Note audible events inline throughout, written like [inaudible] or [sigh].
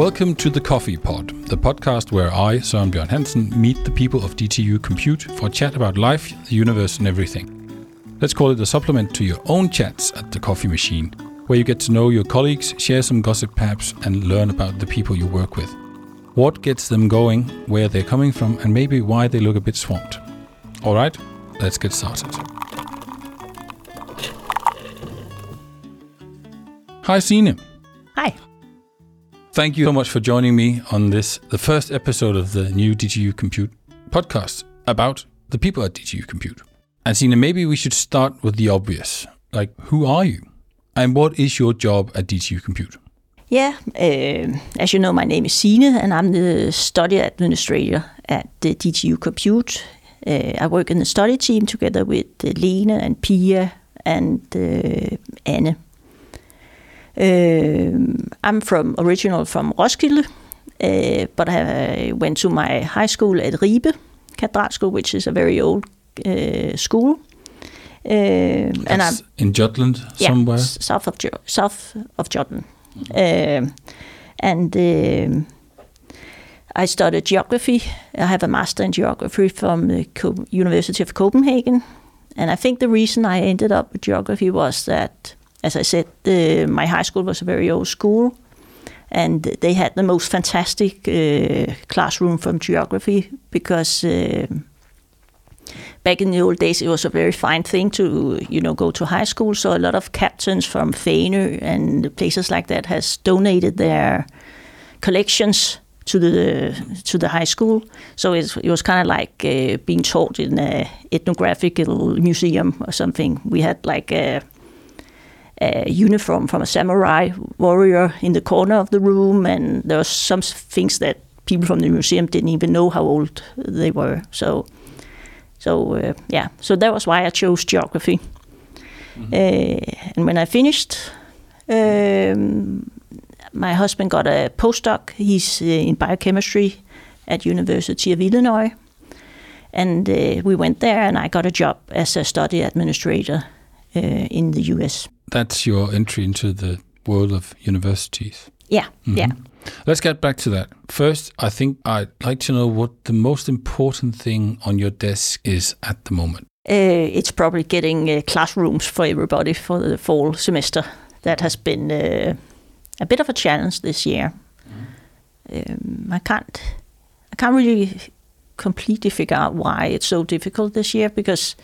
Welcome to the Coffee Pod, the podcast where I, Søren Bjørn Hansen, meet the people of DTU Compute for a chat about life, the universe, and everything. Let's call it a supplement to your own chats at the coffee machine, where you get to know your colleagues, share some gossip perhaps, and learn about the people you work with. What gets them going, where they're coming from, and maybe why they look a bit swamped. All right, let's get started. Hi, Signe. Hi. Thank you so much for joining me on this, the first episode of the new DTU Compute podcast about the people at DTU Compute. And Signe, maybe we should start with the obvious. Like, who are you? And what is your job at DTU Compute? Yeah, uh, as you know, my name is Signe, and I'm the study administrator at the DTU Compute. Uh, I work in the study team together with uh, Lene and Pia and uh, Anne. Uh, I'm from original from Roskilde, uh, but I went to my high school at Ribe Cathedral School, which is a very old uh, school. And I'm in Jutland somewhere. Yeah, south of south of Jutland. Mm-hmm. Uh, and uh, I studied geography. I have a master in geography from the Co- University of Copenhagen. And I think the reason I ended up with geography was that as I said, my high school was a very old school, and they had the most fantastic uh, classroom from geography because uh, back in the old days it was a very fine thing to you know go to high school. So a lot of captains from Fanø and places like that has donated their collections to the to the high school. So it, it was kind of like uh, being taught in a ethnographical museum or something. We had like a a uniform from a samurai warrior in the corner of the room, and there were some things that people from the museum didn't even know how old they were. So, so uh, yeah, so that was why I chose geography. Mm-hmm. Uh, and when I finished, um, my husband got a postdoc. He's uh, in biochemistry at University of Illinois, and uh, we went there, and I got a job as a study administrator uh, in the U.S that's your entry into the world of universities. Yeah, mm-hmm. yeah. Let's get back to that. First, I think I'd like to know what the most important thing on your desk is at the moment. Uh, it's probably getting uh, classrooms for everybody for the fall semester. That has been uh, a bit of a challenge this year. Mm-hmm. Um, I can't, I can't really completely figure out why it's so difficult this year because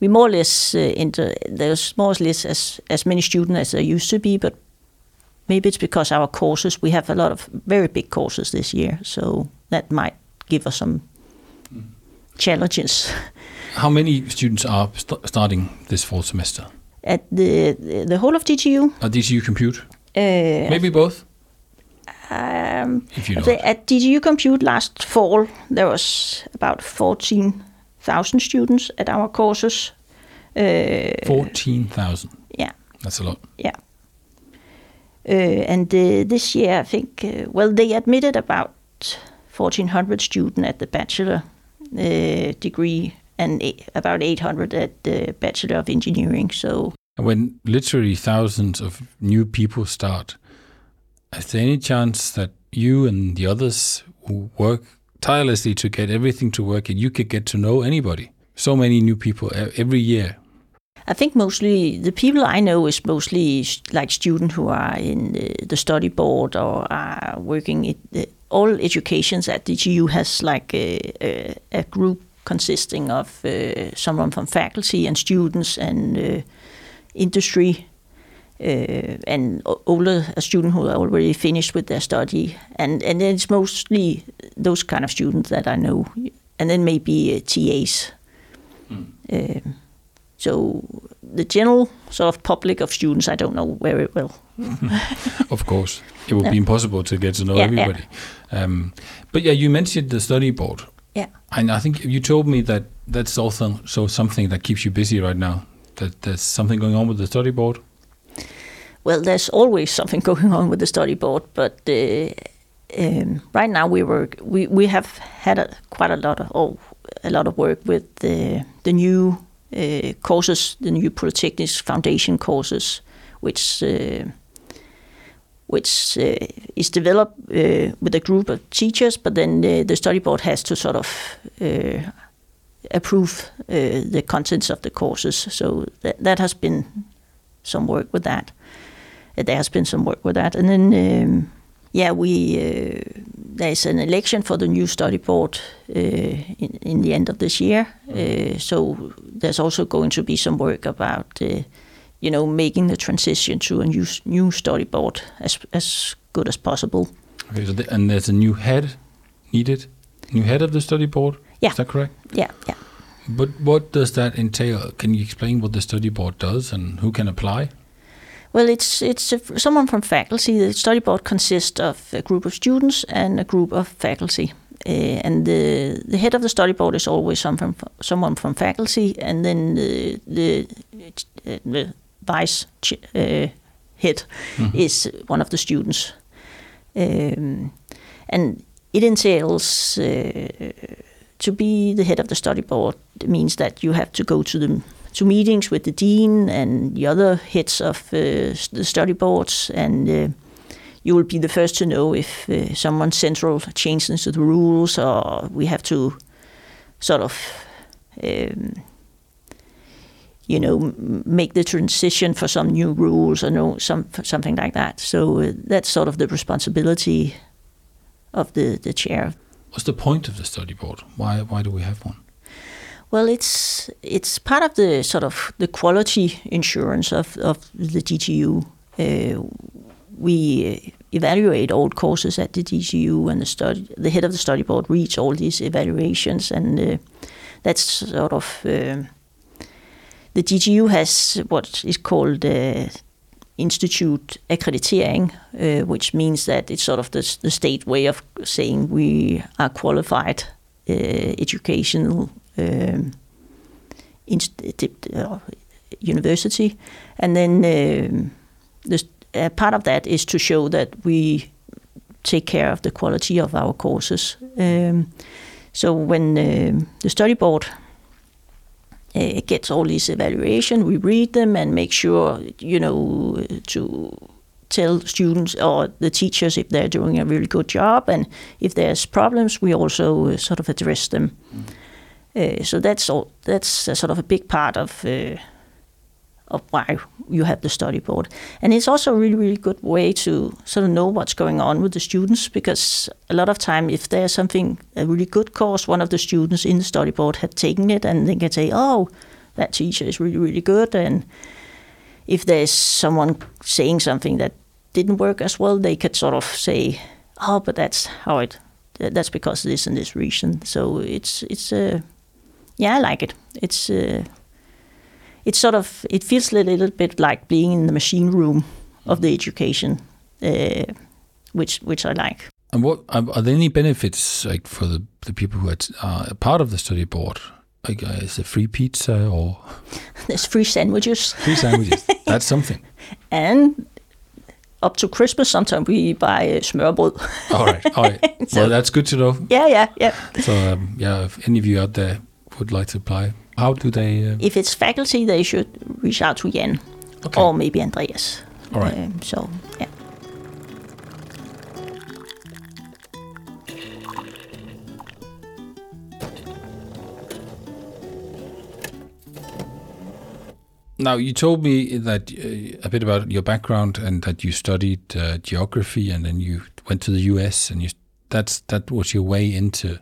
we more or less uh, enter, there's more or less as, as many students as there used to be, but maybe it's because our courses, we have a lot of very big courses this year, so that might give us some challenges. [laughs] How many students are st- starting this fall semester? At the the whole of DTU? At DTU Compute? Uh, maybe both? Um, if you know. At DTU Compute last fall, there was about 14 thousand students at our courses. Uh, Fourteen thousand. Yeah, that's a lot. Yeah. Uh, and uh, this year, I think, uh, well, they admitted about 1,400 students at the bachelor uh, degree and eight, about 800 at the Bachelor of Engineering. So, when literally thousands of new people start, is there any chance that you and the others who work tirelessly to get everything to work and you could get to know anybody. So many new people every year. I think mostly the people I know is mostly like students who are in the, the study board or are working. It, all educations at DTU has like a, a, a group consisting of uh, someone from faculty and students and uh, industry uh, and older a student who are already finished with their study, and and it's mostly those kind of students that I know, and then maybe uh, TAs. Mm. Uh, so the general sort of public of students, I don't know very well. [laughs] of course, it would be impossible to get to know yeah, everybody. Yeah. Um, but yeah, you mentioned the study board. Yeah, and I think you told me that that's also so something that keeps you busy right now. That there's something going on with the study board well, there's always something [laughs] going on with the study board, but uh, um, right now we were we, we have had a, quite a lot of oh, a lot of work with the the new uh, courses, the new Polytechnics Foundation courses, which uh, which uh, is developed uh, with a group of teachers, but then uh, the study board has to sort of uh, approve the contents of the courses. So that, that has been some work with that. There has been some work with that, and then um, yeah, we uh, there's an election for the new study board uh, in, in the end of this year. Uh, so there's also going to be some work about uh, you know making the transition to a new new study board as as good as possible. Okay, so the, and there's a new head needed, new head of the study board. Yeah. Is that correct? Yeah, yeah. But what does that entail? Can you explain what the study board does and who can apply? Well, it's it's a, someone from faculty. The study board consists of a group of students and a group of faculty. Uh, and the the head of the study board is always some from, someone from faculty, and then the the, the vice uh, head is one of the students. Um, and it entails uh, to be the head of the study board it means that you have to go to the to meetings with the dean and the other heads of uh, the study boards, and uh, you will be the first to know if uh, someone central changes the rules, or we have to sort of. Um, you know, make the transition for some new rules or no, some something like that. So uh, that's sort of the responsibility of the, the chair. What's the point of the study board? Why why do we have one? Well, it's it's part of the sort of the quality insurance of of the DTU. Uh, we evaluate all courses at the DTU, and the study the head of the study board reads all these evaluations, and uh, that's sort of um the DTU has what is called uh, institute accrediting, uh, which means that it's sort of the, the state way of saying we are qualified uh, educational uh, university, and then the uh, part of that is to show that we take care of the quality of our courses. Um, so when um the study board uh, gets all these evaluation, we read them and make sure you know to tell students or the teachers if they're doing a really good job, and if there's problems, we also uh, sort of address them. Uh, so that's all. That's a sort of a big part of uh, of why you have the study board, and it's also a really really good way to sort of know what's going on with the students because a lot of time if there's something a really good course, one of the students in the study board had taken it, and they can say, oh, that teacher is really really good, and if there's someone saying something that didn't work as well, they could sort of say, oh, but that's how it. That's because this and this reason. So it's it's uh, yeah, I like it. It's uh, it's sort of it feels a little bit like being in the machine room of the education, uh, which which I like. And what are, there any benefits like for the, the people who are a part of the study board? Like, uh, is it free pizza or [laughs] There's free sandwiches, free sandwiches? [laughs] That's something. and up to Christmas, sometimes we buy uh, smørbrød. All right, all right. [laughs] well, that's good to know. yeah, yeah, yeah. So, um, yeah, if any of you out there would like to apply, how do they? Uh, If it's faculty, they should reach out to Jan okay, or maybe Andreas. all right. Um, so yeah. Now, you told me that uh, a bit about your background and that you studied uh, geography and then you went to the US and you that's that was your way into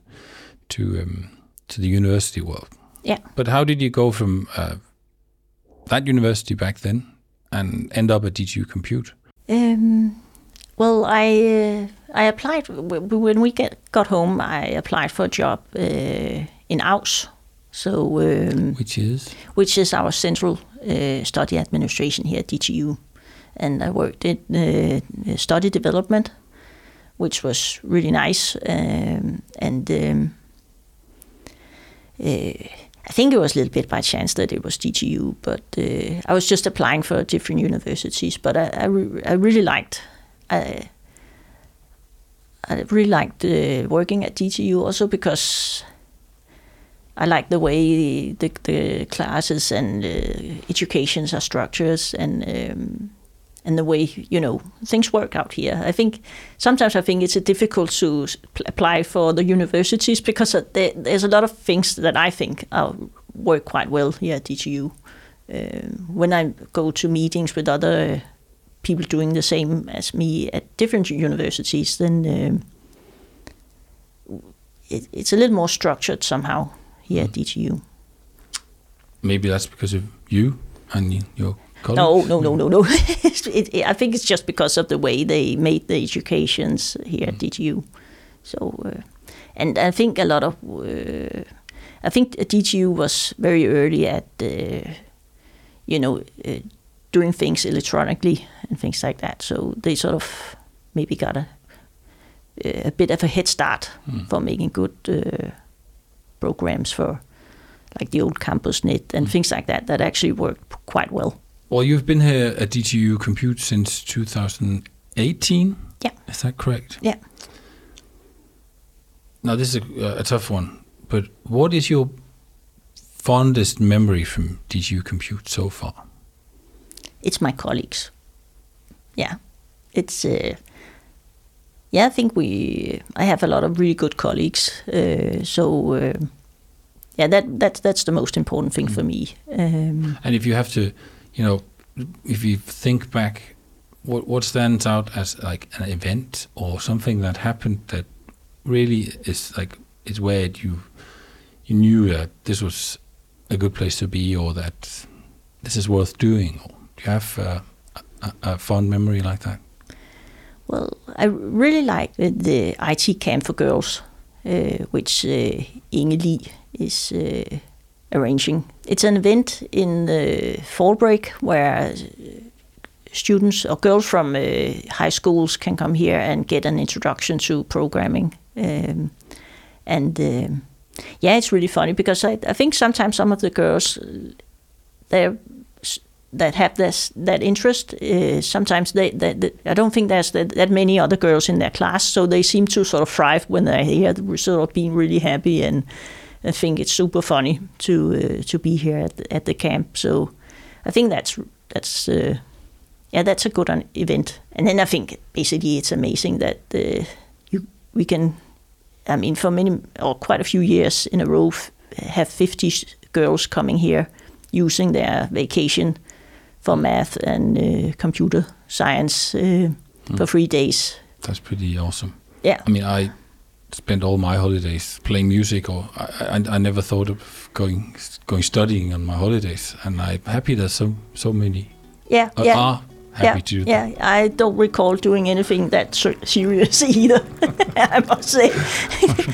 to um, to the university world. Yeah. But how did you go from uh, that university back then and end up at DTU Compute? Um, well, I uh, I applied when we get, got home. I applied for a job uh, in Aus, so um, Which is which is our central uh, study administration here at DTU, and I worked in uh, study development, which was really nice, um, and um, I think it was a little bit by chance that it was DTU, but uh, I was just applying for different universities. But I, I, re- I really liked, I, I really liked uh, working at DTU also because I like the way the, the classes and uh, educations are structured, and um, and the way you know things work out here. I think sometimes I think it's difficult to apply for the universities because there, there's a lot of things that I think are, work quite well here at DTU. Uh, when I go to meetings with other people doing the same as me at different universities, then um, it, it's a little more structured somehow here mm. at DTU. Maybe that's because of you and your colleagues? No, no, no, no, no. [laughs] it, it, I think it's just because of the way they made the educations here at mm. DTU. So, uh, and I think a lot of, uh, I think DTU was very early at, uh, you know, uh, doing things electronically and things like that. So they sort of maybe got a a bit of a head start mm. for making good uh, programs for like the old CampusNet and mm. things like that that actually worked quite well. Well, you've been here at DTU Compute since 2018. Yeah. Is that correct? Yeah. Now, this is a, a tough one, but what is your fondest memory from DTU Compute so far? It's my colleagues. Yeah. It's. Uh, yeah, I think we. I have a lot of really good colleagues. Uh, so uh, yeah, that that's that's the most important thing mm. for me. Um, and if you have to you know, if you think back, what what stands out as like an event or something that happened that really is like is where you you knew that this was a good place to be or that this is worth doing. Do you have a, a fond memory like that? Well, I really like the IT camp for girls, uh, which uh, Inge Li is uh, arranging. It's an event in the fall break where students or girls from uh, high schools can come here and get an introduction to programming. Um, and um, yeah, it's really funny because I, I think sometimes some of the girls they that have this that interest uh, sometimes they, they, they, I don't think there's that, that, many other girls in their class so they seem to sort of thrive when they're here sort of being really happy and I think it's super funny to uh, to be here at the, at the camp. So I think that's that's uh, yeah that's a good event. And then I think basically it's amazing that uh, you we can. I mean, for many or quite a few years in a row, have 50 girls coming here using their vacation for math and uh, computer science mm. for three days. That's pretty awesome. Yeah. I mean, I spent all my holidays playing music, or I, I, I, never thought of going going studying on my holidays. And I'm happy that so so many yeah, are, yeah. are happy yeah, to do yeah. I don't recall doing anything that serious [laughs] either. I must say. [laughs]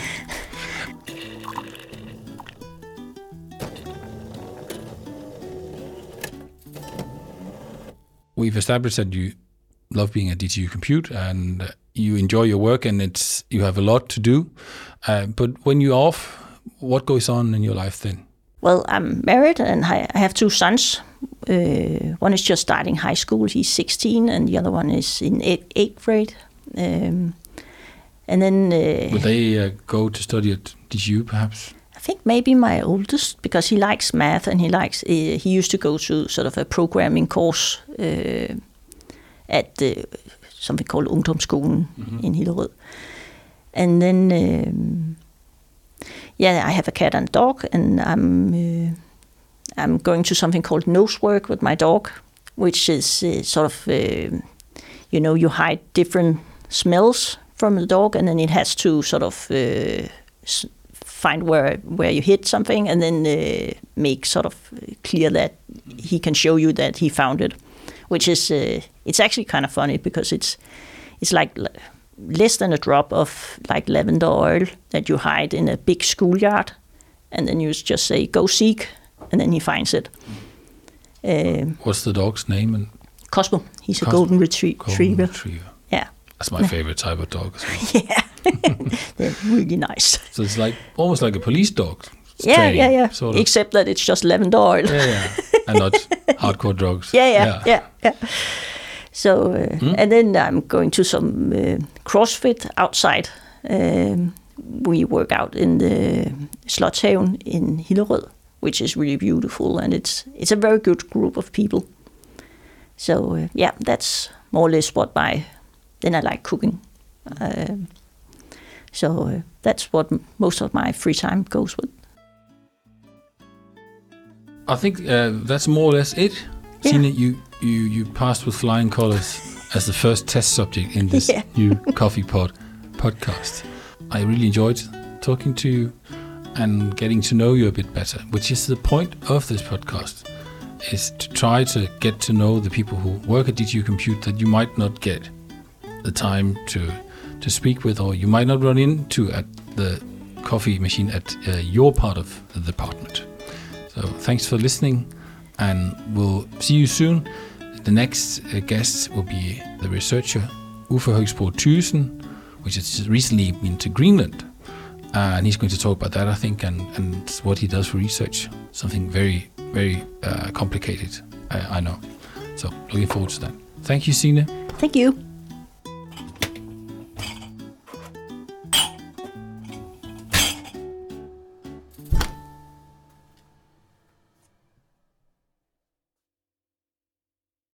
We've established that you love being at DTU Compute and you enjoy your work and it's you have a lot to do. Uh, but when you're off, what goes on in your life then? Well, I'm married and I have two sons. Uh, one is just starting high school; he's 16, and the other one is in eighth grade. Um, and then uh, will they uh, go to study at DTU, perhaps? I think maybe my oldest because he likes math and he likes. Uh, he used to go to sort of a programming course uh, at the something called Ungdomsskolen mm-hmm. in Hillerød. And then, um, yeah, I have a cat and a dog, and I'm uh, I'm going to something called nose work with my dog, which is uh, sort of, uh, you know, you hide different smells from the dog, and then it has to sort of uh, find where where you hit something, and then uh, make sort of clear that he can show you that he found it which is uh, it's actually kind of funny because it's it's like less than a drop of like lavender oil that you hide in a big schoolyard, and then you just say go seek, and then he finds it. Um, What's the dog's name? And Cosmo. He's Cosmo. a golden, retrie- golden retriever. retriever. Yeah. That's my favorite type of dog as well. [laughs] yeah, [laughs] they're really nice. So it's like almost like a police dog. Yeah, training, yeah, yeah. Sort of. Except that it's just lavender oil. Yeah, yeah. [laughs] And not [laughs] hardcore drugs. Yeah, yeah, yeah, yeah. yeah. So, uh, mm. and then I'm going to some uh, CrossFit outside. Um, we work out in the Slotshaven in Hillerød, which is really beautiful, and it's it's a very good group of people. So uh, yeah, that's more or less what my. Then I like cooking. Uh, so uh, that's what m- most of my free time goes with. I think uh, that's more or less it. Yeah. Signe, you, you, you passed with flying colors as the first test subject in this [laughs] Yeah. new Coffee Pod podcast. I really enjoyed talking to you and getting to know you a bit better, which is the point of this podcast, is to try to get to know the people who work at DTU Compute that you might not get the time to to speak with, or you might not run into at the coffee machine at uh, your part of the department. So thanks for listening, and we'll see you soon. The next uh, guest will be the researcher Uffe Høgsbro Thygesen, which has recently been to Greenland. and he's going to talk about that, I think, and, and what he does for research. Something very, very uh, complicated, I, I know. So looking forward to that. Thank you, Signe. Thank you.